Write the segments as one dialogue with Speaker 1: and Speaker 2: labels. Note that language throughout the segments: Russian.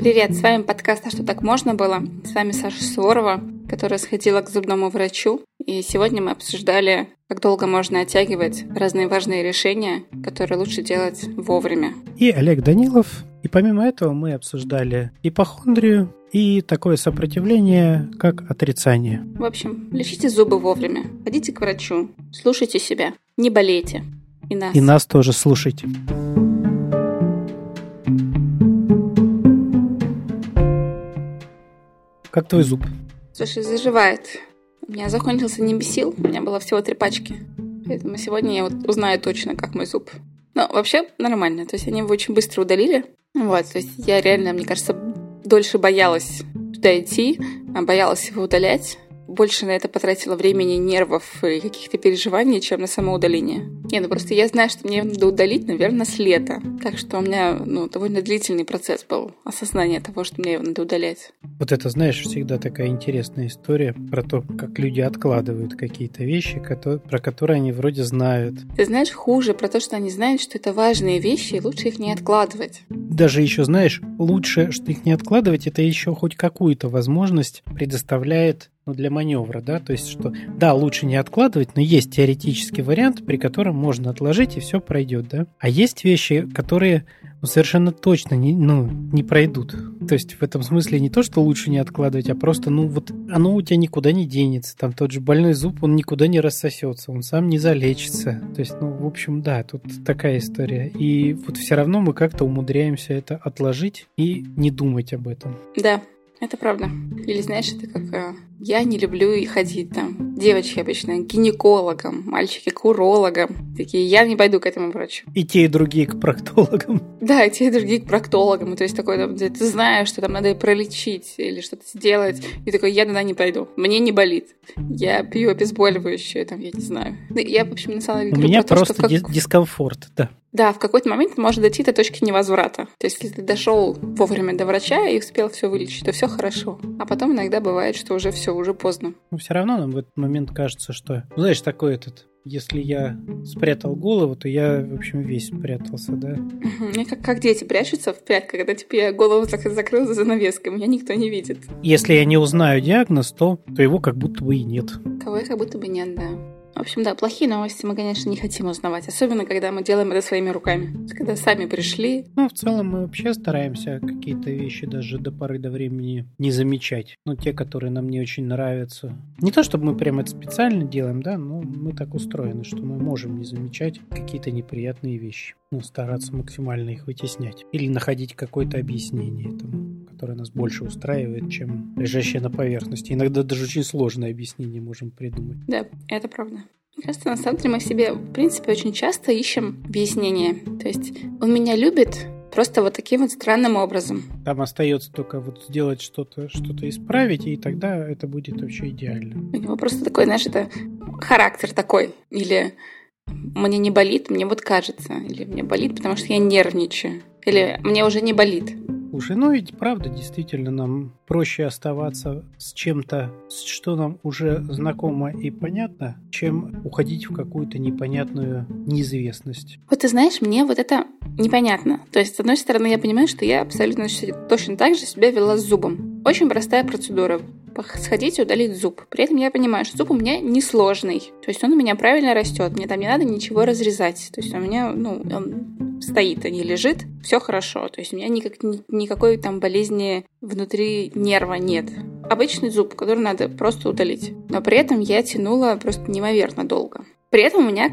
Speaker 1: Привет, с вами подкаст «А что так можно было?» С вами Саша Суворова, которая сходила к зубному врачу. И сегодня мы обсуждали, как долго можно оттягивать разные важные решения, которые лучше делать вовремя.
Speaker 2: И Олег Данилов. И помимо этого мы обсуждали ипохондрию и такое сопротивление, как отрицание.
Speaker 1: В общем, лечите зубы вовремя, ходите к врачу, слушайте себя, не болейте. И нас.
Speaker 2: И нас тоже слушайте. Как твой зуб?
Speaker 1: Слушай, заживает. У меня закончился нембесил, у меня было всего три пачки. Поэтому сегодня я вот узнаю точно, как мой зуб. Но вообще нормально. То есть они его очень быстро удалили. Вот, то есть я реально, мне кажется, дольше боялась туда идти, а боялась его удалять больше на это потратила времени, нервов и каких-то переживаний, чем на самоудаление. Не, ну просто я знаю, что мне надо удалить, наверное, с лета. Так что у меня ну, довольно длительный процесс был осознание того, что мне его надо удалять.
Speaker 2: Вот это, знаешь, всегда такая интересная история про то, как люди откладывают какие-то вещи, про которые они вроде знают.
Speaker 1: Ты знаешь, хуже про то, что они знают, что это важные вещи, и лучше их не откладывать.
Speaker 2: Даже еще, знаешь, лучше, что их не откладывать, это еще хоть какую-то возможность предоставляет ну, для маневра, да, то есть что, да, лучше не откладывать, но есть теоретический вариант, при котором можно отложить и все пройдет, да. А есть вещи, которые ну, совершенно точно не, ну, не пройдут. То есть в этом смысле не то, что лучше не откладывать, а просто, ну, вот оно у тебя никуда не денется. Там тот же больной зуб, он никуда не рассосется, он сам не залечится. То есть, ну, в общем, да, тут такая история. И вот все равно мы как-то умудряемся это отложить и не думать об этом.
Speaker 1: Да, это правда. Или знаешь, это как э, я не люблю и ходить там. Девочки обычно к гинекологам, мальчики к урологам. Такие, я не пойду к этому врачу.
Speaker 2: И те, и другие к проктологам.
Speaker 1: Да, и те, и другие к проктологам. То есть такой, там, ты знаешь, что там надо пролечить или что-то сделать. И такой, я туда не пойду. Мне не болит. Я пью обезболивающее, там, я не знаю. Ну, я, в общем, на самом деле...
Speaker 2: У меня про просто то, как... дискомфорт, да.
Speaker 1: Да, в какой-то момент может дойти до точки невозврата. То есть, если ты дошел вовремя до врача и успел все вылечить, то все хорошо. А потом иногда бывает, что уже все, уже поздно.
Speaker 2: Но все равно нам в этот момент кажется, что, ну, знаешь, такой этот если я спрятал голову, то я, в общем, весь спрятался, да.
Speaker 1: Угу. Как, как дети прячутся в прятки, когда типа я голову так закрыл за занавеской, меня никто не видит.
Speaker 2: Если я не узнаю диагноз, то, то его как будто бы и нет.
Speaker 1: Кого как будто бы нет, да. В общем, да, плохие новости мы, конечно, не хотим узнавать, особенно когда мы делаем это своими руками. Когда сами пришли.
Speaker 2: Ну, в целом мы вообще стараемся какие-то вещи даже до поры до времени не замечать. Ну, те, которые нам не очень нравятся. Не то, чтобы мы прямо это специально делаем, да, но мы так устроены, что мы можем не замечать какие-то неприятные вещи. Ну, стараться максимально их вытеснять. Или находить какое-то объяснение этому, которое нас больше устраивает, чем лежащее на поверхности. Иногда даже очень сложное объяснение можем придумать.
Speaker 1: Да, это правда. Мне кажется, на самом деле мы себе, в принципе, очень часто ищем объяснение. То есть он меня любит, просто вот таким вот странным образом.
Speaker 2: Там остается только вот сделать что-то, что-то исправить, и тогда это будет вообще идеально.
Speaker 1: У него просто такой, знаешь, это характер такой. Или мне не болит, мне вот кажется. Или мне болит, потому что я нервничаю. Или мне уже не болит.
Speaker 2: Слушай, ну ведь правда, действительно, нам проще оставаться с чем-то, что нам уже знакомо и понятно, чем уходить в какую-то непонятную неизвестность.
Speaker 1: Вот ты знаешь, мне вот это непонятно. То есть, с одной стороны, я понимаю, что я абсолютно точно так же себя вела с зубом. Очень простая процедура сходить и удалить зуб. При этом я понимаю, что зуб у меня несложный. То есть он у меня правильно растет. Мне там не надо ничего разрезать. То есть у меня, ну, он стоит, а не лежит. Все хорошо. То есть у меня никак, никакой там болезни внутри нерва нет. Обычный зуб, который надо просто удалить. Но при этом я тянула просто неимоверно долго. При этом у меня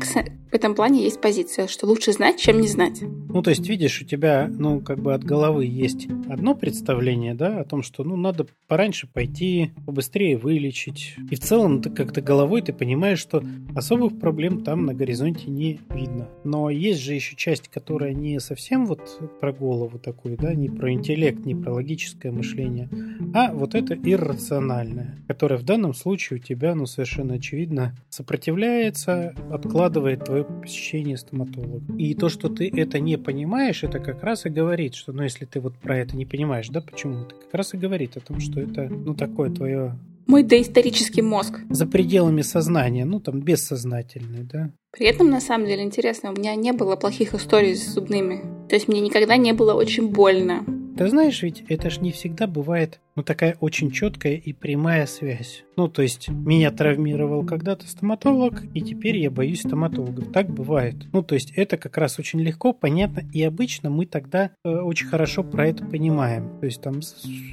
Speaker 1: в этом плане есть позиция, что лучше знать, чем не знать.
Speaker 2: Ну, то есть, видишь, у тебя, ну, как бы от головы есть одно представление, да, о том, что, ну, надо пораньше пойти, побыстрее вылечить. И в целом, ты как-то головой ты понимаешь, что особых проблем там на горизонте не видно. Но есть же еще часть, которая не совсем вот про голову такую, да, не про интеллект, не про логическое мышление, а вот это иррациональное, которое в данном случае у тебя, ну, совершенно очевидно, сопротивляется, откладывает твое посещение стоматолога. И то, что ты это не понимаешь, это как раз и говорит, что, ну, если ты вот про это не понимаешь, да, почему, это как раз и говорит о том, что это, ну, такое твое
Speaker 1: мой доисторический мозг.
Speaker 2: За пределами сознания, ну там бессознательный, да?
Speaker 1: При этом, на самом деле, интересно, у меня не было плохих историй с зубными. То есть мне никогда не было очень больно.
Speaker 2: Ты знаешь, ведь это ж не всегда бывает, ну, такая очень четкая и прямая связь. Ну, то есть, меня травмировал когда-то стоматолог, и теперь я боюсь стоматологов. Так бывает. Ну, то есть, это как раз очень легко, понятно, и обычно мы тогда э, очень хорошо про это понимаем. То есть, там,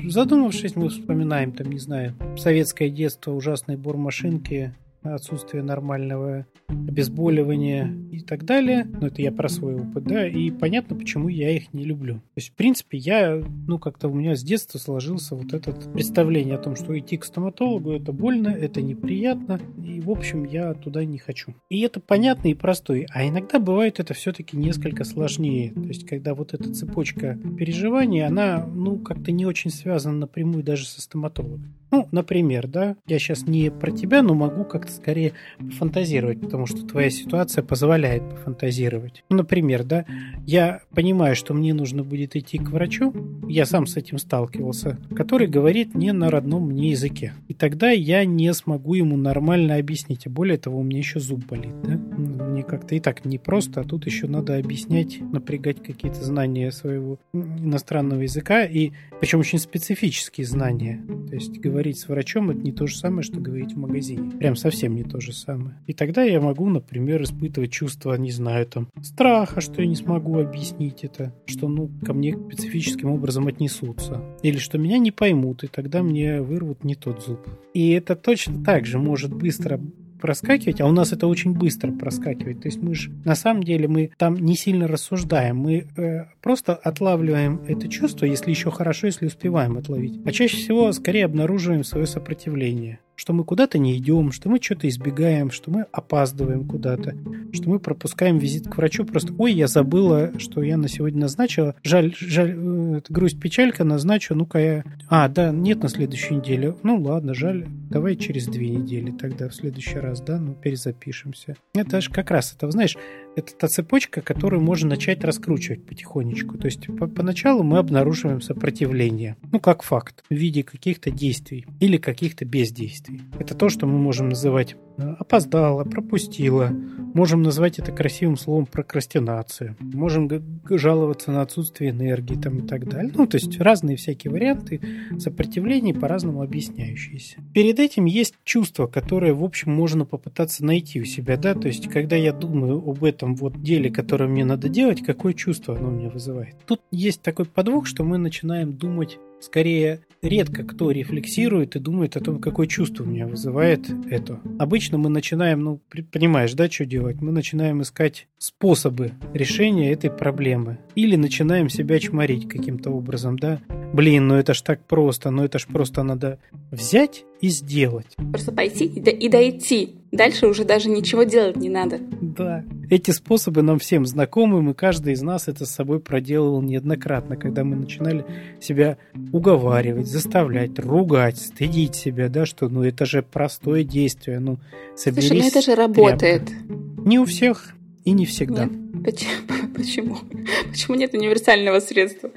Speaker 2: задумавшись, мы вспоминаем, там, не знаю, советское детство, ужасные бормашинки, отсутствие нормального обезболивания и так далее. Но это я про свой опыт, да, и понятно, почему я их не люблю. То есть, в принципе, я, ну, как-то у меня с детства сложился вот это представление о том, что идти к стоматологу это больно, это неприятно, и, в общем, я туда не хочу. И это понятно и простой. А иногда бывает это все-таки несколько сложнее. То есть, когда вот эта цепочка переживаний, она, ну, как-то не очень связана напрямую даже со стоматологом. Ну, например, да, я сейчас не про тебя, но могу как-то скорее фантазировать, потому что твоя ситуация позволяет пофантазировать. Ну, например, да, я понимаю, что мне нужно будет идти к врачу, я сам с этим сталкивался, который говорит не на родном мне языке. И тогда я не смогу ему нормально объяснить, а более того, у меня еще зуб болит, да. Мне как-то и так непросто, а тут еще надо объяснять, напрягать какие-то знания своего иностранного языка, и причем очень специфические знания. То есть с врачом это не то же самое, что говорить в магазине. Прям совсем не то же самое. И тогда я могу, например, испытывать чувство, не знаю, там, страха, что я не смогу объяснить это, что, ну, ко мне специфическим образом отнесутся. Или что меня не поймут, и тогда мне вырвут не тот зуб. И это точно так же может быстро проскакивать, а у нас это очень быстро проскакивает. То есть мы же на самом деле мы там не сильно рассуждаем, мы э, просто отлавливаем это чувство, если еще хорошо, если успеваем отловить. А чаще всего скорее обнаруживаем свое сопротивление что мы куда-то не идем, что мы что-то избегаем, что мы опаздываем куда-то, что мы пропускаем визит к врачу. Просто, ой, я забыла, что я на сегодня назначила. Жаль, жаль, э, грусть, печалька, назначу, ну-ка я... А, да, нет на следующей неделе. Ну ладно, жаль, давай через две недели тогда в следующий раз, да, ну перезапишемся. Это же как раз, это, знаешь, это та цепочка, которую можно начать раскручивать потихонечку. То есть по поначалу мы обнаруживаем сопротивление, ну как факт, в виде каких-то действий или каких-то бездействий действий. Это то, что мы можем называть опоздала, пропустила. Можем назвать это красивым словом прокрастинация. Можем жаловаться на отсутствие энергии там, и так далее. Ну, то есть разные всякие варианты сопротивлений по-разному объясняющиеся. Перед этим есть чувство, которое, в общем, можно попытаться найти у себя. Да? То есть, когда я думаю об этом вот деле, которое мне надо делать, какое чувство оно мне вызывает. Тут есть такой подвох, что мы начинаем думать Скорее, редко кто рефлексирует и думает о том, какое чувство у меня вызывает это. Обычно мы начинаем, ну, понимаешь, да, что делать? Мы начинаем искать способы решения этой проблемы. Или начинаем себя чморить каким-то образом, да. Блин, ну это ж так просто, ну это ж просто надо взять и сделать.
Speaker 1: Просто пойти и дойти. Дальше уже даже ничего делать не надо.
Speaker 2: Да. Эти способы нам всем знакомы, и каждый из нас это с собой проделывал неоднократно, когда мы начинали себя уговаривать, заставлять, ругать, стыдить себя, да, что ну это же простое действие, ну соберись. Слушай,
Speaker 1: ну это же работает.
Speaker 2: Тряпка. Не у всех и не всегда.
Speaker 1: Нет. Почему? Почему нет универсального средства?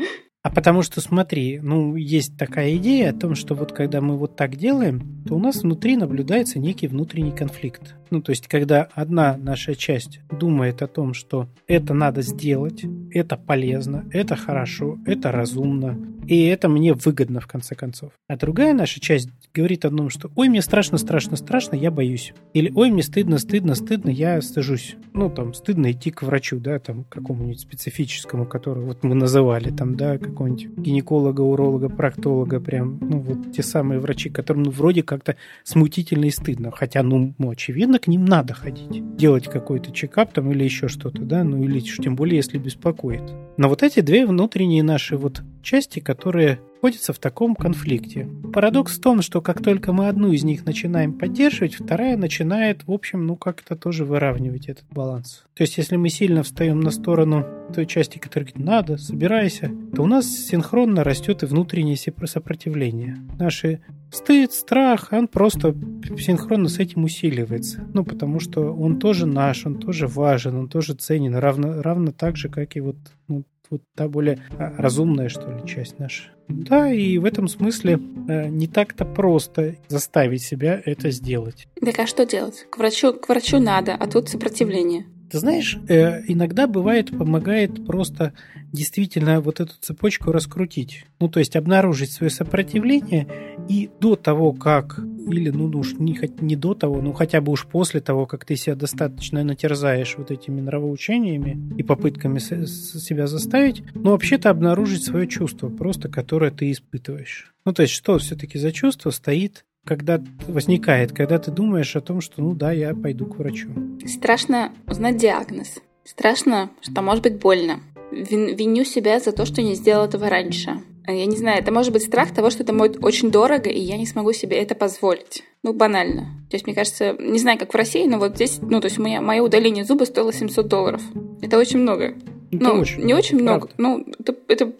Speaker 2: А потому что, смотри, ну, есть такая идея о том, что вот когда мы вот так делаем, то у нас внутри наблюдается некий внутренний конфликт. Ну, то есть, когда одна наша часть думает о том, что это надо сделать, это полезно, это хорошо, это разумно, и это мне выгодно, в конце концов. А другая наша часть говорит о том, что ой, мне страшно, страшно, страшно, я боюсь. Или ой, мне стыдно, стыдно, стыдно, я стыжусь. Ну, там, стыдно идти к врачу, да, там, какому-нибудь специфическому, который вот мы называли, там, да, какого-нибудь гинеколога, уролога, проктолога, прям, ну, вот те самые врачи, которым, ну, вроде как-то смутительно и стыдно. Хотя, ну, ну очевидно, к ним надо ходить, делать какой-то чекап там или еще что-то, да, ну или тем более, если беспокоит. Но вот эти две внутренние наши вот части, которые находятся в таком конфликте. Парадокс в том, что как только мы одну из них начинаем поддерживать, вторая начинает, в общем, ну как-то тоже выравнивать этот баланс. То есть, если мы сильно встаем на сторону той части, которая говорит «надо, собирайся», то у нас синхронно растет и внутреннее сопротивление. Наши стыд, страх, он просто синхронно с этим усиливается. Ну, потому что он тоже наш, он тоже важен, он тоже ценен, равно, равно так же, как и вот вот та более а, разумная, что ли, часть наша. Да, и в этом смысле э, не так-то просто заставить себя это сделать.
Speaker 1: Так а что делать? К врачу, к врачу надо, а тут сопротивление.
Speaker 2: Ты знаешь, э, иногда бывает помогает просто действительно вот эту цепочку раскрутить. Ну, то есть обнаружить свое сопротивление и до того, как, или ну, ну уж не, не до того, ну хотя бы уж после того, как ты себя достаточно натерзаешь вот этими нравоучениями и попытками себя заставить, ну, вообще-то обнаружить свое чувство просто, которое ты испытываешь. Ну, то есть, что все-таки за чувство стоит когда возникает, когда ты думаешь о том, что ну да, я пойду к врачу.
Speaker 1: Страшно узнать диагноз. Страшно, что может быть больно. Виню себя за то, что не сделал этого раньше. Я не знаю, это может быть страх того, что это будет очень дорого, и я не смогу себе это позволить. Ну, банально. То есть, мне кажется, не знаю, как в России, но вот здесь, ну, то есть, меня, мое удаление зуба стоило 700 долларов. Это очень много. Это ну, очень не очень много. Правда. Ну, это, это,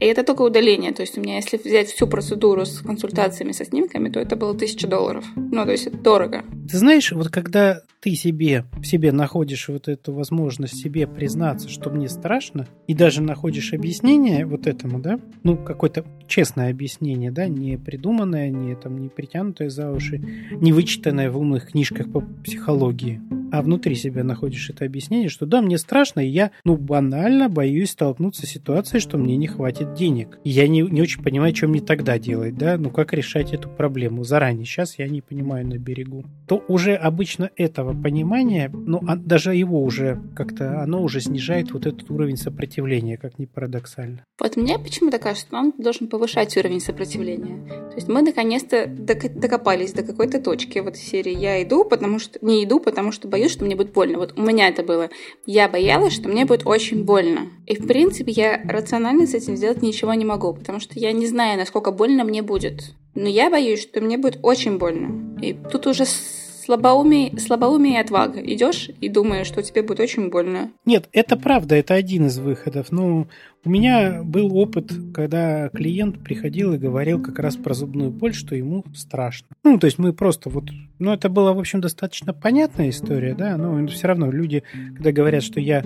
Speaker 1: и это только удаление. То есть у меня, если взять всю процедуру с консультациями, со снимками, то это было тысяча долларов. Ну, то есть это дорого.
Speaker 2: Ты знаешь, вот когда ты себе, в себе находишь вот эту возможность себе признаться, что мне страшно, и даже находишь объяснение вот этому, да, ну, какое-то честное объяснение, да, не придуманное, не, там, не притянутое за уши, не вычитанное в умных книжках по психологии, а внутри себя находишь это объяснение, что да, мне страшно, и я, ну, банально боюсь столкнуться с ситуацией, что мне не хватит денег. Я не, не очень понимаю, что мне тогда делать, да, ну, как решать эту проблему заранее. Сейчас я не понимаю на берегу. То уже обычно этого понимания, ну, а даже его уже как-то, оно уже снижает вот этот уровень сопротивления, как ни парадоксально.
Speaker 1: Вот мне почему-то кажется, что он должен повышать уровень сопротивления. То есть мы наконец-то докопались до какой-то точки вот серии «я иду, потому что...» Не иду, потому что боюсь, что мне будет больно. Вот у меня это было. Я боялась, что мне будет очень больно. И, в принципе, я рационально с этим сделать ничего не могу, потому что я не знаю, насколько больно мне будет. Но я боюсь, что мне будет очень больно. И тут уже слабоумие, слабоумие и отвага. Идешь и думаешь, что тебе будет очень больно.
Speaker 2: Нет, это правда, это один из выходов. Но у меня был опыт, когда клиент приходил и говорил как раз про зубную боль, что ему страшно. Ну, то есть мы просто вот... Ну, это была, в общем, достаточно понятная история, да, но все равно люди, когда говорят, что я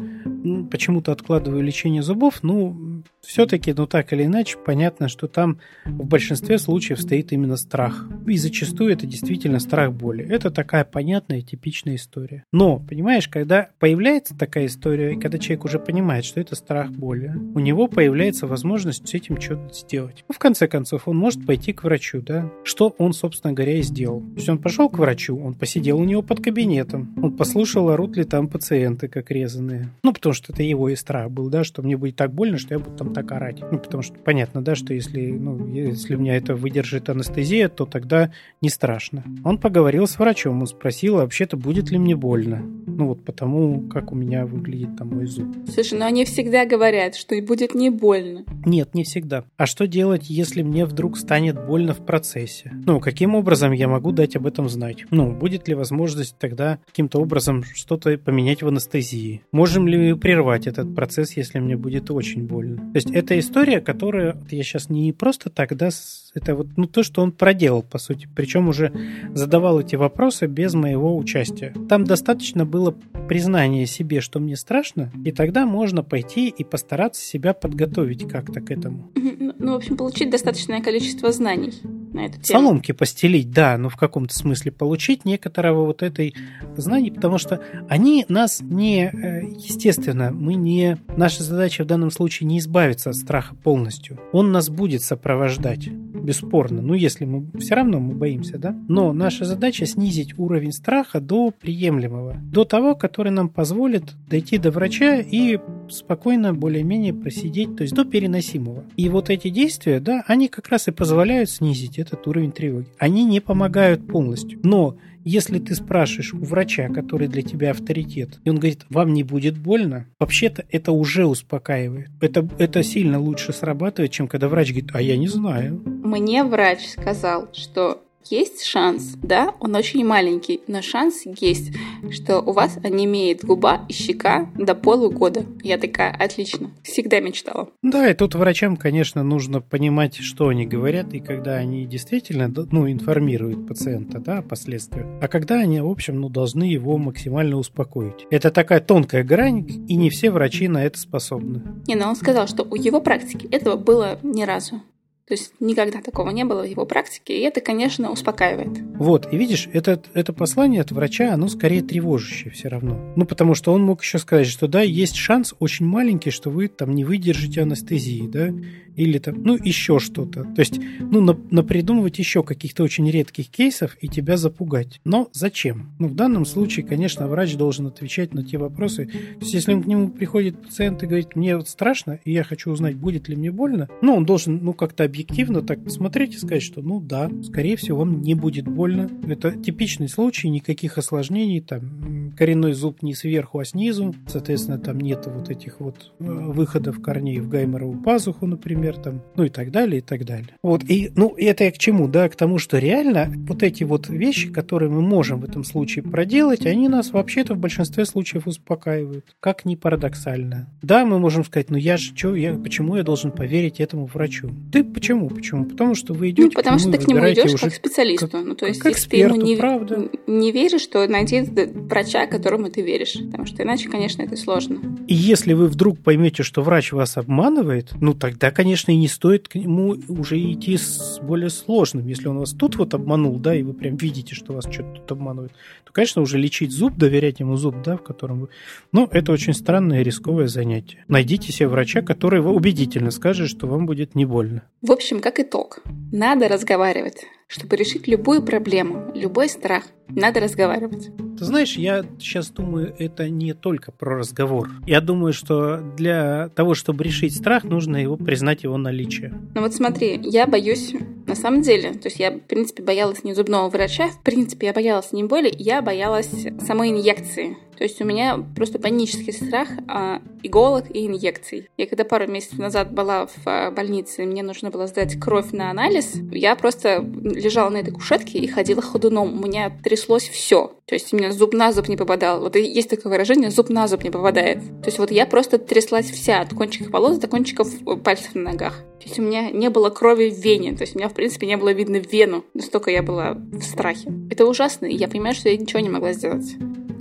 Speaker 2: почему-то откладываю лечение зубов, ну, все-таки, ну, так или иначе, понятно, что там в большинстве случаев стоит именно страх. И зачастую это действительно страх боли. Это такая понятная, типичная история. Но, понимаешь, когда появляется такая история, и когда человек уже понимает, что это страх боли, у него появляется возможность с этим что-то сделать. Ну, в конце концов, он может пойти к врачу, да? Что он, собственно говоря, и сделал. То есть он пошел к врачу, он посидел у него под кабинетом, он послушал, орут ли там пациенты, как резаные. Ну, потому что это его и страх был, да, что мне будет так больно, что я буду там так орать. Ну, потому что понятно, да, что если, ну, если у меня это выдержит анестезия, то тогда не страшно. Он поговорил с врачом, он спросил, а вообще-то будет ли мне больно. Ну, вот потому, как у меня выглядит там мой зуб.
Speaker 1: Слушай, но они всегда говорят, что будет не больно.
Speaker 2: Нет, не всегда. А что делать, если мне вдруг станет больно в процессе? Ну, каким образом я могу дать об этом знать? Ну, будет ли возможность тогда каким-то образом что-то поменять в анестезии? Можем ли мы прервать этот процесс, если мне будет очень больно? То есть это история, которая я сейчас не просто так, да, это вот ну, то, что он проделал, по сути. Причем уже задавал эти вопросы без моего участия. Там достаточно было признания себе, что мне страшно, и тогда можно пойти и постараться себя подготовить как-то к этому.
Speaker 1: Ну, ну в общем, получить достаточное количество знаний на эту
Speaker 2: тему. Соломки постелить, да, но в каком-то смысле получить некоторого вот этой знаний, потому что они нас не, э, естественно, мы не, наша задача в данном случае не избавиться от страха полностью. Он нас будет сопровождать бесспорно. Ну, если мы все равно мы боимся, да? Но наша задача снизить уровень страха до приемлемого, до того, который нам позволит дойти до врача и спокойно более-менее просидеть, то есть до переносимого. И вот эти действия, да, они как раз и позволяют снизить этот уровень тревоги. Они не помогают полностью, но если ты спрашиваешь у врача, который для тебя авторитет, и он говорит, вам не будет больно, вообще-то это уже успокаивает. Это, это сильно лучше срабатывает, чем когда врач говорит, а я не знаю.
Speaker 1: Мне врач сказал, что есть шанс, да, он очень маленький, но шанс есть, что у вас онемеет губа и щека до полугода. Я такая, отлично, всегда мечтала.
Speaker 2: Да, и тут врачам, конечно, нужно понимать, что они говорят, и когда они действительно, ну, информируют пациента, да, о последствиях, а когда они, в общем, ну, должны его максимально успокоить. Это такая тонкая грань, и не все врачи на это способны.
Speaker 1: Не, но он сказал, что у его практики этого было ни разу. То есть никогда такого не было в его практике, и это, конечно, успокаивает.
Speaker 2: Вот, и видишь, это, это послание от врача, оно скорее тревожащее все равно. Ну, потому что он мог еще сказать, что да, есть шанс очень маленький, что вы там не выдержите анестезии, да, или там, ну, еще что-то. То есть, ну, на, напридумывать еще каких-то очень редких кейсов и тебя запугать. Но зачем? Ну, в данном случае, конечно, врач должен отвечать на те вопросы. То есть, если к нему приходит пациент и говорит, мне вот страшно, и я хочу узнать, будет ли мне больно, ну, он должен, ну, как-то объективно так посмотреть и сказать, что, ну, да, скорее всего, вам не будет больно. Это типичный случай, никаких осложнений, там, коренной зуб не сверху, а снизу, соответственно, там нет вот этих вот э, выходов корней в гайморовую пазуху, например, например, там, ну и так далее, и так далее. Вот, и, ну, это я к чему, да, к тому, что реально вот эти вот вещи, которые мы можем в этом случае проделать, они нас вообще-то в большинстве случаев успокаивают, как ни парадоксально. Да, мы можем сказать, ну я же, что, я, почему я должен поверить этому врачу? Ты почему? Почему? Потому что вы идете
Speaker 1: Ну, потому что ты к нему идешь как к специалисту. Как, ну, то есть, если эксперту, ты ему не, правда. не веришь, то найди врача, которому ты веришь. Потому что иначе, конечно, это сложно.
Speaker 2: И если вы вдруг поймете, что врач вас обманывает, ну тогда, конечно, конечно, и не стоит к нему уже идти с более сложным. Если он вас тут вот обманул, да, и вы прям видите, что вас что-то тут обманывает, то, конечно, уже лечить зуб, доверять ему зуб, да, в котором вы... Но это очень странное рисковое занятие. Найдите себе врача, который убедительно скажет, что вам будет не больно.
Speaker 1: В общем, как итог, надо разговаривать. Чтобы решить любую проблему, любой страх, надо разговаривать.
Speaker 2: Ты знаешь, я сейчас думаю, это не только про разговор. Я думаю, что для того, чтобы решить страх, нужно его признать его наличие.
Speaker 1: Ну вот смотри, я боюсь, на самом деле, то есть я, в принципе, боялась не зубного врача, в принципе, я боялась не боли, я боялась самой инъекции. То есть у меня просто панический страх а, иголок и инъекций. Я когда пару месяцев назад была в а, больнице, мне нужно было сдать кровь на анализ, я просто лежала на этой кушетке и ходила ходуном. У меня тряслось все. То есть у меня зуб на зуб не попадал. Вот есть такое выражение, зуб на зуб не попадает. То есть вот я просто тряслась вся, от кончиков волос до кончиков э, пальцев на ногах. То есть у меня не было крови в вене, то есть у меня, в принципе, не было видно вену. Настолько я была в страхе. Это ужасно, и я понимаю, что я ничего не могла сделать.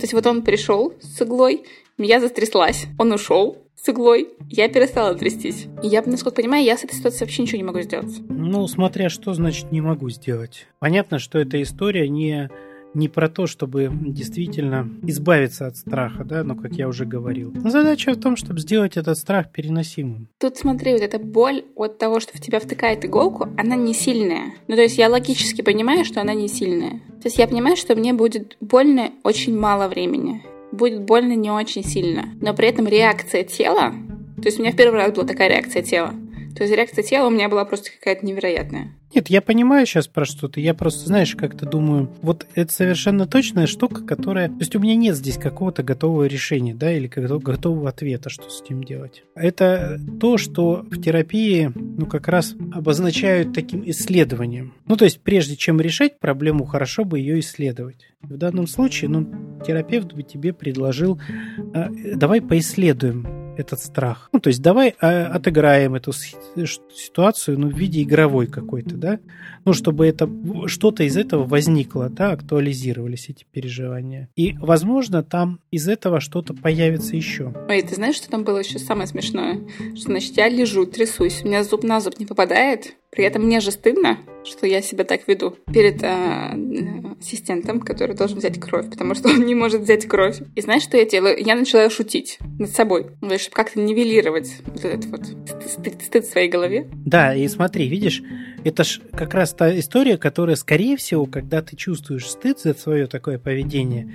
Speaker 1: То есть вот он пришел с иглой, я затряслась. Он ушел с иглой, я перестала трястись. И я, насколько понимаю, я с этой ситуацией вообще ничего не могу сделать.
Speaker 2: Ну, смотря что значит не могу сделать. Понятно, что эта история не не про то, чтобы действительно избавиться от страха, да, но как я уже говорил. Но задача в том, чтобы сделать этот страх переносимым.
Speaker 1: Тут смотри, вот эта боль от того, что в тебя втыкает иголку, она не сильная. Ну, то есть я логически понимаю, что она не сильная. То есть я понимаю, что мне будет больно очень мало времени. Будет больно не очень сильно. Но при этом реакция тела... То есть у меня в первый раз была такая реакция тела. То есть реакция тела у меня была просто какая-то невероятная.
Speaker 2: Нет, я понимаю сейчас про что-то. Я просто, знаешь, как-то думаю, вот это совершенно точная штука, которая... То есть у меня нет здесь какого-то готового решения, да, или готового ответа, что с этим делать. Это то, что в терапии, ну, как раз обозначают таким исследованием. Ну, то есть прежде чем решать проблему, хорошо бы ее исследовать. В данном случае, ну, терапевт бы тебе предложил, «А, давай поисследуем этот страх. Ну, то есть давай а, отыграем эту ситуацию ну, в виде игровой какой-то, да, ну, чтобы это что-то из этого возникло, да, актуализировались эти переживания. И, возможно, там из этого что-то появится еще.
Speaker 1: Ой, ты знаешь, что там было еще самое смешное? Что, значит, я лежу, трясусь, у меня зуб на зуб не попадает, при этом мне же стыдно, что я себя так веду перед э, ассистентом, который должен взять кровь, потому что он не может взять кровь. И знаешь, что я делаю? Я начала шутить над собой, чтобы как-то нивелировать вот этот вот стыд, стыд в своей голове.
Speaker 2: Да, и смотри, видишь, это ж как раз та история, которая, скорее всего, когда ты чувствуешь стыд за свое такое поведение,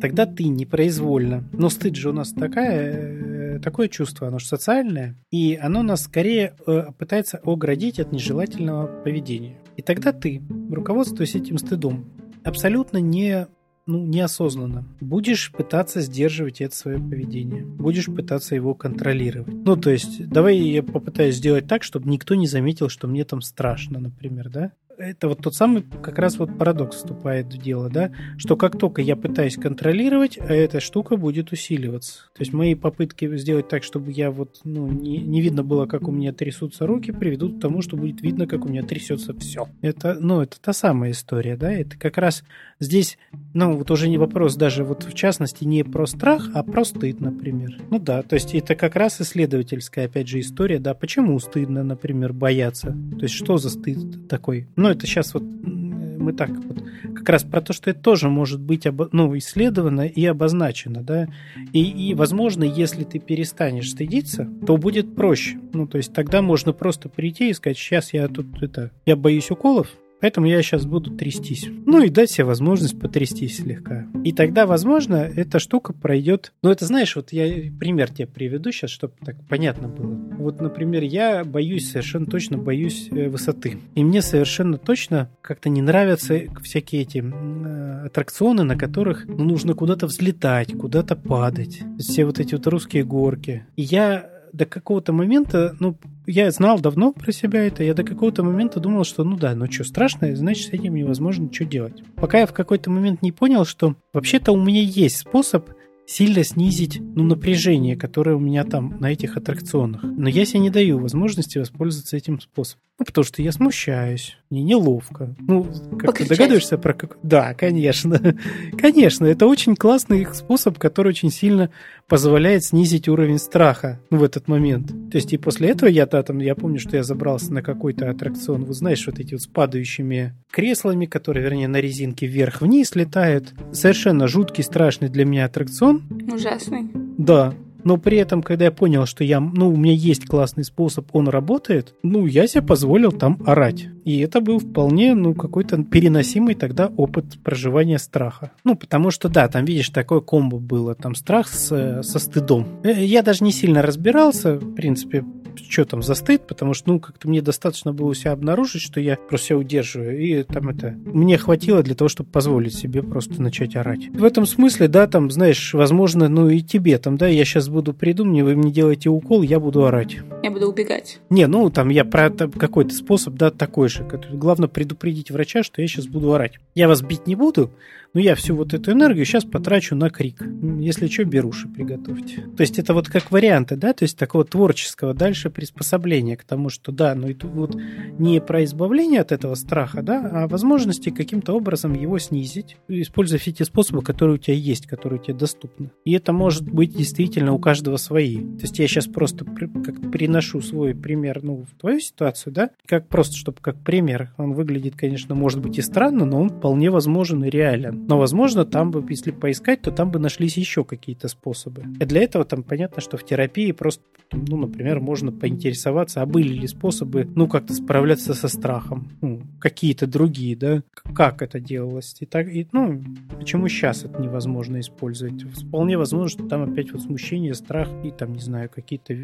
Speaker 2: тогда ты непроизвольно. Но стыд же у нас такая, э, такое чувство, оно же социальное, и оно нас скорее э, пытается оградить от нежелательного поведения. И тогда ты, руководствуясь этим стыдом, абсолютно не ну, неосознанно. Будешь пытаться сдерживать это свое поведение. Будешь пытаться его контролировать. Ну, то есть, давай я попытаюсь сделать так, чтобы никто не заметил, что мне там страшно, например, да? Это вот тот самый как раз вот парадокс вступает в дело, да, что как только я пытаюсь контролировать, эта штука будет усиливаться. То есть мои попытки сделать так, чтобы я вот, ну, не, не видно было, как у меня трясутся руки, приведут к тому, что будет видно, как у меня трясется все. Это, ну, это та самая история, да, это как раз здесь, ну, вот уже не вопрос даже вот в частности не про страх, а про стыд, например. Ну да, то есть это как раз исследовательская, опять же, история, да, почему стыдно, например, бояться. То есть что за стыд такой? Ну, это сейчас вот мы так вот как раз про то, что это тоже может быть ну, исследовано и обозначено, да, и, и, возможно, если ты перестанешь стыдиться, то будет проще. Ну, то есть тогда можно просто прийти и сказать, сейчас я тут это, я боюсь уколов, Поэтому я сейчас буду трястись. Ну и дать себе возможность потрястись слегка. И тогда, возможно, эта штука пройдет. Ну, это знаешь, вот я пример тебе приведу сейчас, чтобы так понятно было. Вот, например, я боюсь, совершенно точно боюсь э, высоты. И мне совершенно точно как-то не нравятся всякие эти э, аттракционы, на которых ну, нужно куда-то взлетать, куда-то падать. Все вот эти вот русские горки. И я до какого-то момента, ну, я знал давно про себя это, я до какого-то момента думал, что ну да, ну что, страшно, значит, с этим невозможно ничего делать. Пока я в какой-то момент не понял, что вообще-то у меня есть способ сильно снизить ну, напряжение, которое у меня там на этих аттракционах. Но я себе не даю возможности воспользоваться этим способом. Ну, потому что я смущаюсь, мне неловко. Ну, как ты догадываешься про как... Да, конечно. конечно, это очень классный способ, который очень сильно позволяет снизить уровень страха в этот момент. То есть и после этого я да, там, я помню, что я забрался на какой-то аттракцион, вы знаешь, вот эти вот с падающими креслами, которые, вернее, на резинке вверх-вниз летают. Совершенно жуткий, страшный для меня аттракцион.
Speaker 1: Ужасный.
Speaker 2: Да, но при этом, когда я понял, что я, ну, у меня есть классный способ, он работает, ну, я себе позволил там орать. И это был вполне, ну, какой-то переносимый тогда опыт проживания страха. Ну, потому что, да, там, видишь, такое комбо было, там страх с, со стыдом. Э, я даже не сильно разбирался, в принципе, что там за стыд, потому что, ну, как-то мне достаточно было себя обнаружить, что я просто себя удерживаю, и там это... Мне хватило для того, чтобы позволить себе просто начать орать. В этом смысле, да, там, знаешь, возможно, ну и тебе там, да, я сейчас буду придумать, вы мне делаете укол, я буду орать.
Speaker 1: Я буду убегать.
Speaker 2: Не, ну, там, я про какой-то способ, да, такой же. Главное предупредить врача, что я сейчас буду орать. Я вас бить не буду, но я всю вот эту энергию сейчас потрачу на крик. Если что, беруши приготовьте. То есть это вот как варианты, да, то есть такого творческого дальше приспособления к тому, что да, ну и тут вот не про избавление от этого страха, да, а возможности каким-то образом его снизить, используя все те способы, которые у тебя есть, которые тебе доступны. И это может быть действительно у каждого свои. То есть я сейчас просто как приношу свой пример, ну, в твою ситуацию, да, как просто, чтобы как пример. Он выглядит, конечно, может быть и странно, но он вполне возможен и реален. Но, возможно, там бы, если поискать, то там бы нашлись еще какие-то способы. И для этого там понятно, что в терапии просто, ну, например, можно поинтересоваться, а были ли способы, ну, как-то справляться со страхом. Ну, какие-то другие, да, как это делалось. И так, и, ну, почему сейчас это невозможно использовать? Вполне возможно, что там опять вот смущение, страх и там, не знаю, какие-то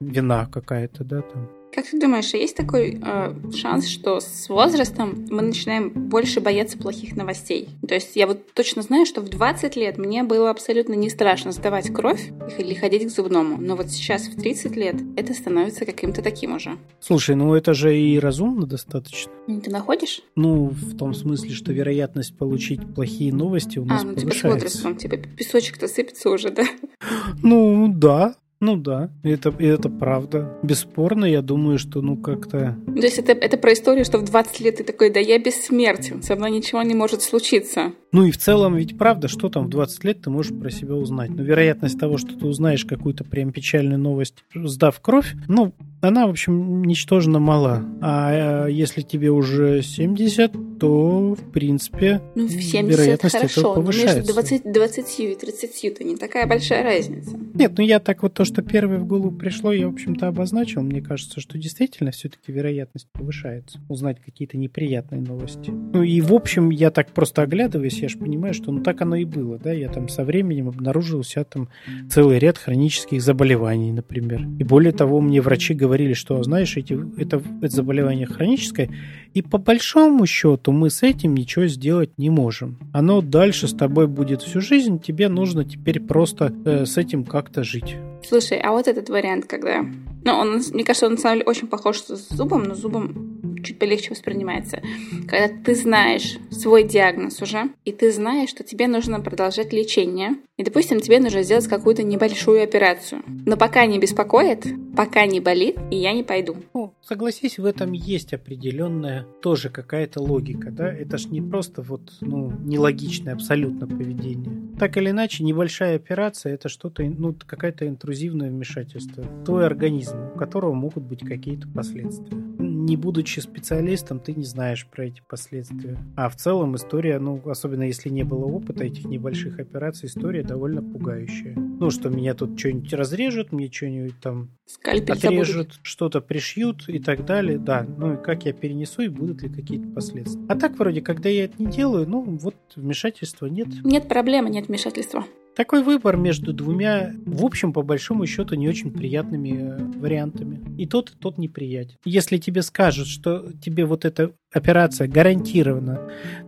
Speaker 2: вина какая-то, да, там.
Speaker 1: Как ты думаешь, а есть такой э, шанс, что с возрастом мы начинаем больше бояться плохих новостей? То есть я вот точно знаю, что в 20 лет мне было абсолютно не страшно сдавать кровь или ходить к зубному, но вот сейчас в 30 лет это становится каким-то таким уже.
Speaker 2: Слушай, ну это же и разумно достаточно.
Speaker 1: Ты находишь?
Speaker 2: Ну, в том смысле, что вероятность получить плохие новости у нас
Speaker 1: а, ну,
Speaker 2: повышается.
Speaker 1: типа с возрастом, типа песочек-то сыпется уже, да?
Speaker 2: Ну, да, ну да, это, это правда. Бесспорно, я думаю, что ну как-то...
Speaker 1: То есть это, это про историю, что в 20 лет ты такой, да я бессмертен, со мной ничего не может случиться.
Speaker 2: Ну и в целом ведь правда, что там в 20 лет ты можешь про себя узнать. Но вероятность того, что ты узнаешь какую-то прям печальную новость, сдав кровь, ну, она, в общем, ничтожно мала. А э, если тебе уже 70, то, в принципе,
Speaker 1: ну, в 70 вероятность хорошо, этого повышается. Между 20, 20 и 30 это не такая большая разница.
Speaker 2: Нет, ну я так вот то, что первое в голову пришло, я, в общем-то, обозначил. Мне кажется, что действительно все-таки вероятность повышается. Узнать какие-то неприятные новости. Ну и, в общем, я так просто оглядываюсь, я же понимаю, что ну так оно и было, да. Я там со временем обнаружил у себя там целый ряд хронических заболеваний, например. И более того, мне врачи говорят, говорили, что, знаешь, эти, это, это заболевание хроническое, и по большому счету мы с этим ничего сделать не можем. Оно дальше с тобой будет всю жизнь, тебе нужно теперь просто э, с этим как-то жить.
Speaker 1: Слушай, а вот этот вариант, когда... Ну, он, мне кажется, он на самом деле очень похож с зубом, но зубом чуть полегче воспринимается. Когда ты знаешь свой диагноз уже, и ты знаешь, что тебе нужно продолжать лечение, и, допустим, тебе нужно сделать какую-то небольшую операцию. Но пока не беспокоит, пока не болит, и я не пойду.
Speaker 2: Ну, согласись, в этом есть определенная тоже какая-то логика, да? Это ж не просто вот, ну, нелогичное абсолютно поведение. Так или иначе, небольшая операция – это что-то, ну, какое-то интрузивное вмешательство твой организм, у которого могут быть какие-то последствия. Не будучи специалистом, ты не знаешь про эти последствия. А в целом история, ну, особенно если не было опыта этих небольших операций, история довольно пугающая. Ну, что меня тут что-нибудь разрежут, мне что-нибудь там
Speaker 1: Скальпель
Speaker 2: отрежут, что-то пришьют и так далее. Да, ну и как я перенесу и будут ли какие-то последствия. А так вроде, когда я это не делаю, ну вот вмешательства нет.
Speaker 1: Нет проблемы, нет вмешательства.
Speaker 2: Такой выбор между двумя, в общем, по большому счету, не очень приятными э, вариантами. И тот, и тот неприятен. Если тебе скажут, что тебе вот эта операция гарантированно,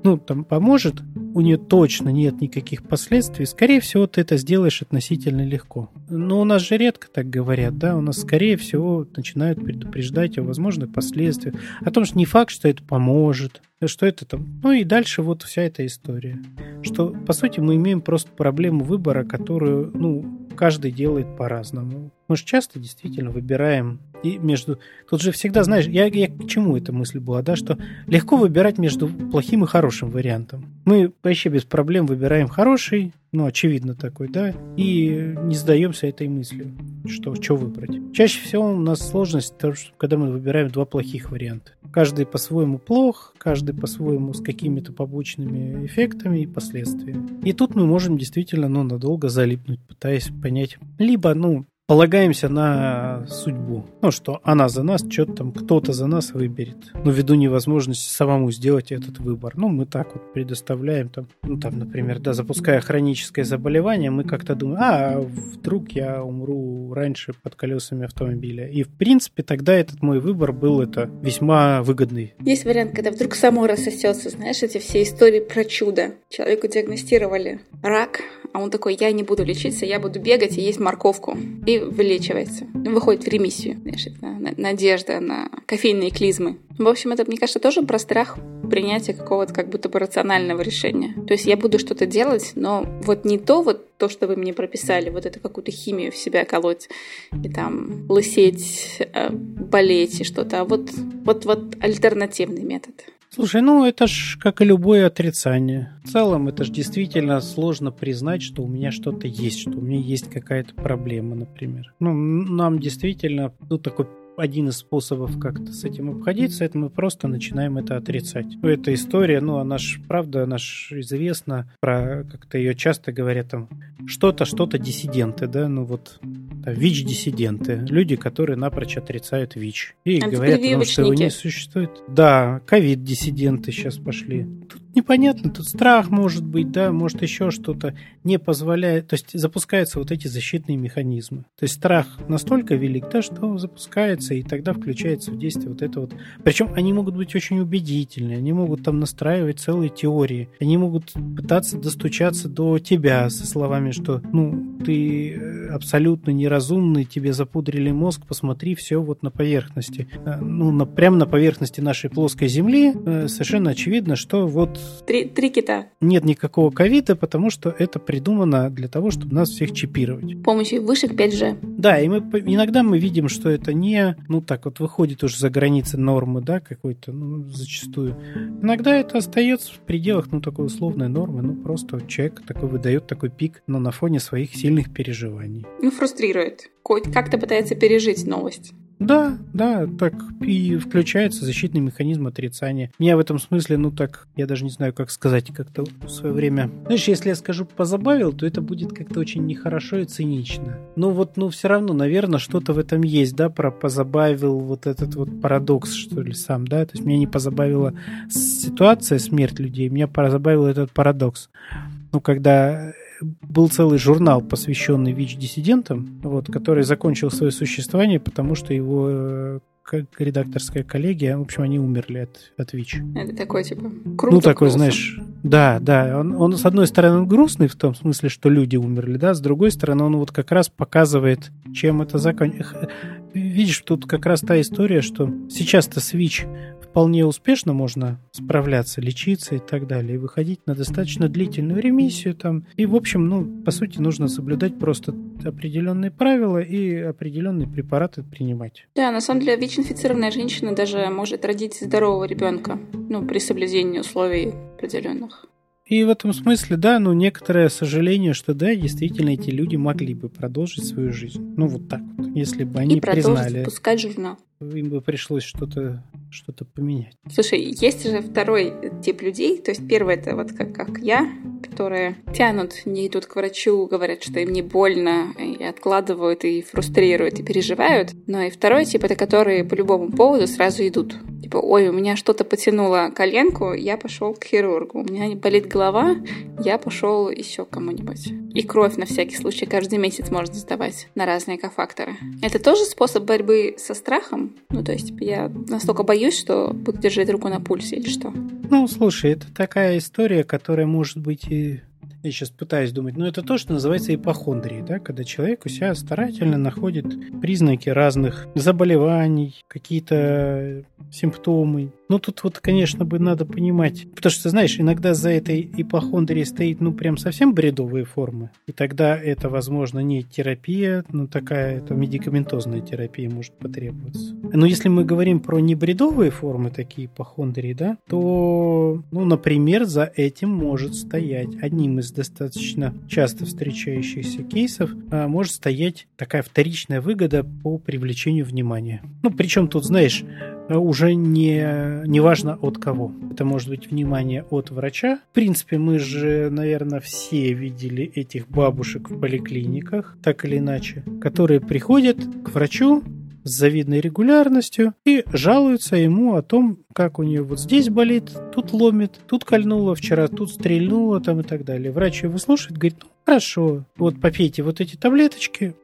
Speaker 2: ну, там, поможет, у нее точно нет никаких последствий, скорее всего, ты это сделаешь относительно легко. Но у нас же редко так говорят, да, у нас, скорее всего, начинают предупреждать о возможных последствиях, о том, что не факт, что это поможет, что это там. Ну и дальше вот вся эта история. Что, по сути, мы имеем просто проблему выбора, которую, ну, каждый делает по-разному. Мы же часто действительно выбираем и между... Тут же всегда, знаешь, я, я к чему эта мысль была, да, что легко выбирать между плохим и хорошим вариантом. Мы вообще без проблем выбираем хороший, ну, очевидно такой, да, и не сдаемся этой мыслью, что, что выбрать. Чаще всего у нас сложность, в том, что когда мы выбираем два плохих варианта. Каждый по-своему плох, каждый по-своему с какими-то побочными эффектами и последствиями. И тут мы можем действительно, ну, надолго залипнуть, пытаясь понять. Либо, ну, полагаемся на судьбу. Ну, что она за нас, что-то там кто-то за нас выберет. Но ввиду невозможности самому сделать этот выбор. Ну, мы так вот предоставляем там, ну, там, например, да, запуская хроническое заболевание, мы как-то думаем, а, вдруг я умру раньше под колесами автомобиля. И, в принципе, тогда этот мой выбор был это весьма выгодный.
Speaker 1: Есть вариант, когда вдруг само рассосется, знаешь, эти все истории про чудо. Человеку диагностировали рак, а он такой, я не буду лечиться, я буду бегать и есть морковку. И вылечивается. Выходит в ремиссию. Знаешь, это надежда на кофейные клизмы. В общем, это, мне кажется, тоже про страх принятия какого-то как будто бы рационального решения. То есть я буду что-то делать, но вот не то вот то, что вы мне прописали, вот это какую-то химию в себя колоть и там лысеть, э, болеть и что-то, а вот, вот, вот альтернативный метод.
Speaker 2: Слушай, ну это ж как и любое отрицание. В целом это ж действительно сложно признать, что у меня что-то есть, что у меня есть какая-то проблема, например. Ну, нам действительно, ну, такой один из способов как-то с этим обходиться, это мы просто начинаем это отрицать. Ну, эта история, ну, она ж, правда, она ж известна, про, как-то ее часто говорят, там, что-то, что-то диссиденты, да, ну, вот, ВИЧ-диссиденты, люди, которые напрочь отрицают ВИЧ. И а говорят, потому, что его не существует. Да, ковид-диссиденты сейчас пошли. Тут непонятно, тут страх может быть, да, может еще что-то не позволяет, то есть запускаются вот эти защитные механизмы. То есть страх настолько велик, да, что запускается, и тогда включается в действие вот это вот. Причем они могут быть очень убедительные, они могут там настраивать целые теории, они могут пытаться достучаться до тебя со словами, что, ну, ты э, абсолютно неразумный, тебе запудрили мозг, посмотри, все вот на поверхности. Э, ну, на, прямо на поверхности нашей плоской Земли э, совершенно очевидно, что вот
Speaker 1: Три, три кита.
Speaker 2: Нет никакого ковида, потому что это придумано для того, чтобы нас всех чипировать.
Speaker 1: Помощью вышек 5G.
Speaker 2: Да, и мы иногда мы видим, что это не, ну так вот выходит уже за границы нормы, да, какой-то, ну, зачастую. Иногда это остается в пределах, ну, такой условной нормы, ну, просто человек такой выдает такой пик, но на фоне своих сильных переживаний.
Speaker 1: Ну, фрустрирует. Как-то пытается пережить новость.
Speaker 2: Да, да, так и включается защитный механизм отрицания. Меня в этом смысле, ну так, я даже не знаю, как сказать, как-то в свое время. Знаешь, если я скажу позабавил, то это будет как-то очень нехорошо и цинично. Но вот, ну все равно, наверное, что-то в этом есть, да, про позабавил вот этот вот парадокс, что ли, сам, да. То есть меня не позабавила ситуация, смерть людей, меня позабавил этот парадокс. Ну, когда был целый журнал, посвященный ВИЧ-диссидентам, вот, который закончил свое существование, потому что его э, как редакторская коллегия, в общем, они умерли от, от ВИЧ.
Speaker 1: Это такой, типа, круто.
Speaker 2: Ну, такой, грустно. знаешь, да, да. Он, он, с одной стороны, он грустный в том смысле, что люди умерли, да, с другой стороны, он вот как раз показывает, чем это закончилось. Видишь, тут как раз та история, что сейчас-то свич вполне успешно можно справляться, лечиться и так далее, и выходить на достаточно длительную ремиссию там. И, в общем, ну, по сути, нужно соблюдать просто определенные правила и определенные препараты принимать.
Speaker 1: Да, на самом деле ВИЧ-инфицированная женщина даже может родить здорового ребенка, ну, при соблюдении условий определенных.
Speaker 2: И в этом смысле, да, ну, некоторое сожаление, что да, действительно, эти люди могли бы продолжить свою жизнь. Ну, вот так вот, если бы они
Speaker 1: и
Speaker 2: признали.
Speaker 1: пускать журнал.
Speaker 2: Им бы пришлось что-то что-то поменять.
Speaker 1: Слушай, есть же второй тип людей. То есть первый это вот как, как я, которые тянут, не идут к врачу, говорят, что им не больно, и откладывают, и фрустрируют, и переживают. Но и второй тип это которые по любому поводу сразу идут. Типа, ой, у меня что-то потянуло коленку, я пошел к хирургу. У меня болит голова, я пошел еще кому-нибудь. И кровь на всякий случай каждый месяц можно сдавать на разные кофакторы. Это тоже способ борьбы со страхом? Ну, то есть, я настолько боюсь, что буду держать руку на пульсе или что?
Speaker 2: Ну, слушай, это такая история, которая может быть и я сейчас пытаюсь думать, но это то, что называется ипохондрией, да, когда человек у себя старательно находит признаки разных заболеваний, какие-то симптомы. Ну, тут вот, конечно, бы надо понимать, потому что, знаешь, иногда за этой ипохондрией стоит, ну, прям совсем бредовые формы, и тогда это, возможно, не терапия, но такая, это медикаментозная терапия может потребоваться. Но если мы говорим про небредовые формы, такие ипохондрии, да, то, ну, например, за этим может стоять одним из достаточно часто встречающихся кейсов, а, может стоять такая вторичная выгода по привлечению внимания. Ну, причем тут, знаешь, уже не, не важно от кого. Это может быть внимание от врача. В принципе, мы же, наверное, все видели этих бабушек в поликлиниках, так или иначе, которые приходят к врачу, с завидной регулярностью и жалуются ему о том, как у нее вот здесь болит, тут ломит, тут кольнуло, вчера тут стрельнуло там и так далее. Врач его слушает, говорит, ну хорошо, вот попейте вот эти таблеточки,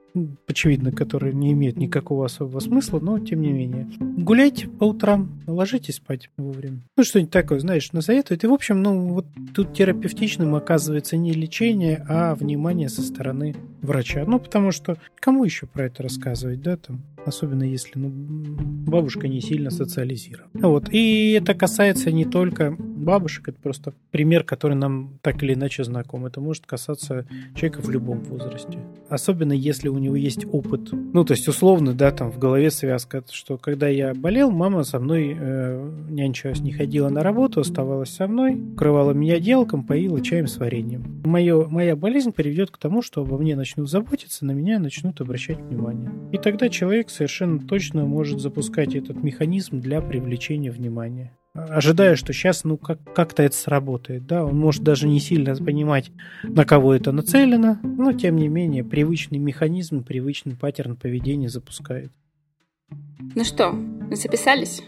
Speaker 2: очевидно, которые не имеют никакого особого смысла, но тем не менее. Гуляйте по утрам, ложитесь спать вовремя. Ну, что-нибудь такое, знаешь, насоветует. И, в общем, ну, вот тут терапевтичным оказывается не лечение, а внимание со стороны врача. Ну, потому что кому еще про это рассказывать, да, там, особенно если, ну, бабушка не сильно социализирована. Вот. И это касается не только бабушек, это просто пример, который нам так или иначе знаком. Это может касаться человека в любом возрасте. Особенно если у него есть опыт. Ну, то есть, условно, да, там в голове связка, что когда я болел, мама со мной э, нянчилась, не ходила на работу, оставалась со мной, укрывала меня делком, поила чаем с вареньем. Моё, моя болезнь приведет к тому, что обо мне начнут заботиться, на меня начнут обращать внимание. И тогда человек совершенно точно может запускать этот механизм для привлечения внимания ожидая, что сейчас ну как- как-то это сработает. Да? Он может даже не сильно понимать, на кого это нацелено, но тем не менее привычный механизм, привычный паттерн поведения запускает.
Speaker 1: Ну что, записались?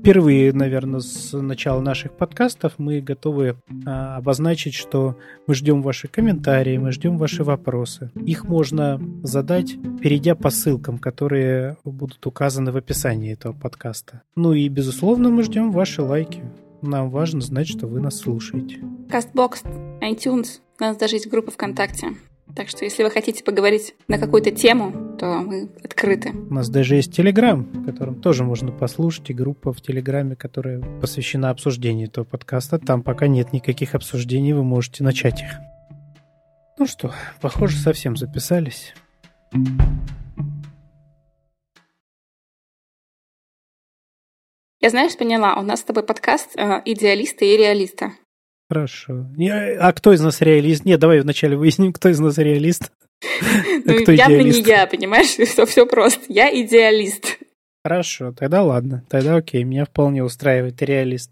Speaker 2: Впервые, наверное, с начала наших подкастов мы готовы а, обозначить, что мы ждем ваши комментарии, мы ждем ваши вопросы. Их можно задать, перейдя по ссылкам, которые будут указаны в описании этого подкаста. Ну и, безусловно, мы ждем ваши лайки. Нам важно знать, что вы нас слушаете.
Speaker 1: Castbox, iTunes, у нас даже есть группа ВКонтакте. Так что, если вы хотите поговорить на какую-то тему, то мы открыты.
Speaker 2: У нас даже есть Телеграм, в котором тоже можно послушать, и группа в Телеграме, которая посвящена обсуждению этого подкаста. Там пока нет никаких обсуждений, вы можете начать их. Ну что, похоже, совсем записались.
Speaker 1: Я, знаешь, поняла, у нас с тобой подкаст э, идеалиста и реалиста.
Speaker 2: Хорошо. А кто из нас реалист? Нет, давай вначале выясним, кто из нас реалист.
Speaker 1: Ну, явно не я, понимаешь? Все, все просто. Я идеалист.
Speaker 2: Хорошо, тогда ладно. Тогда окей, меня вполне устраивает реалист.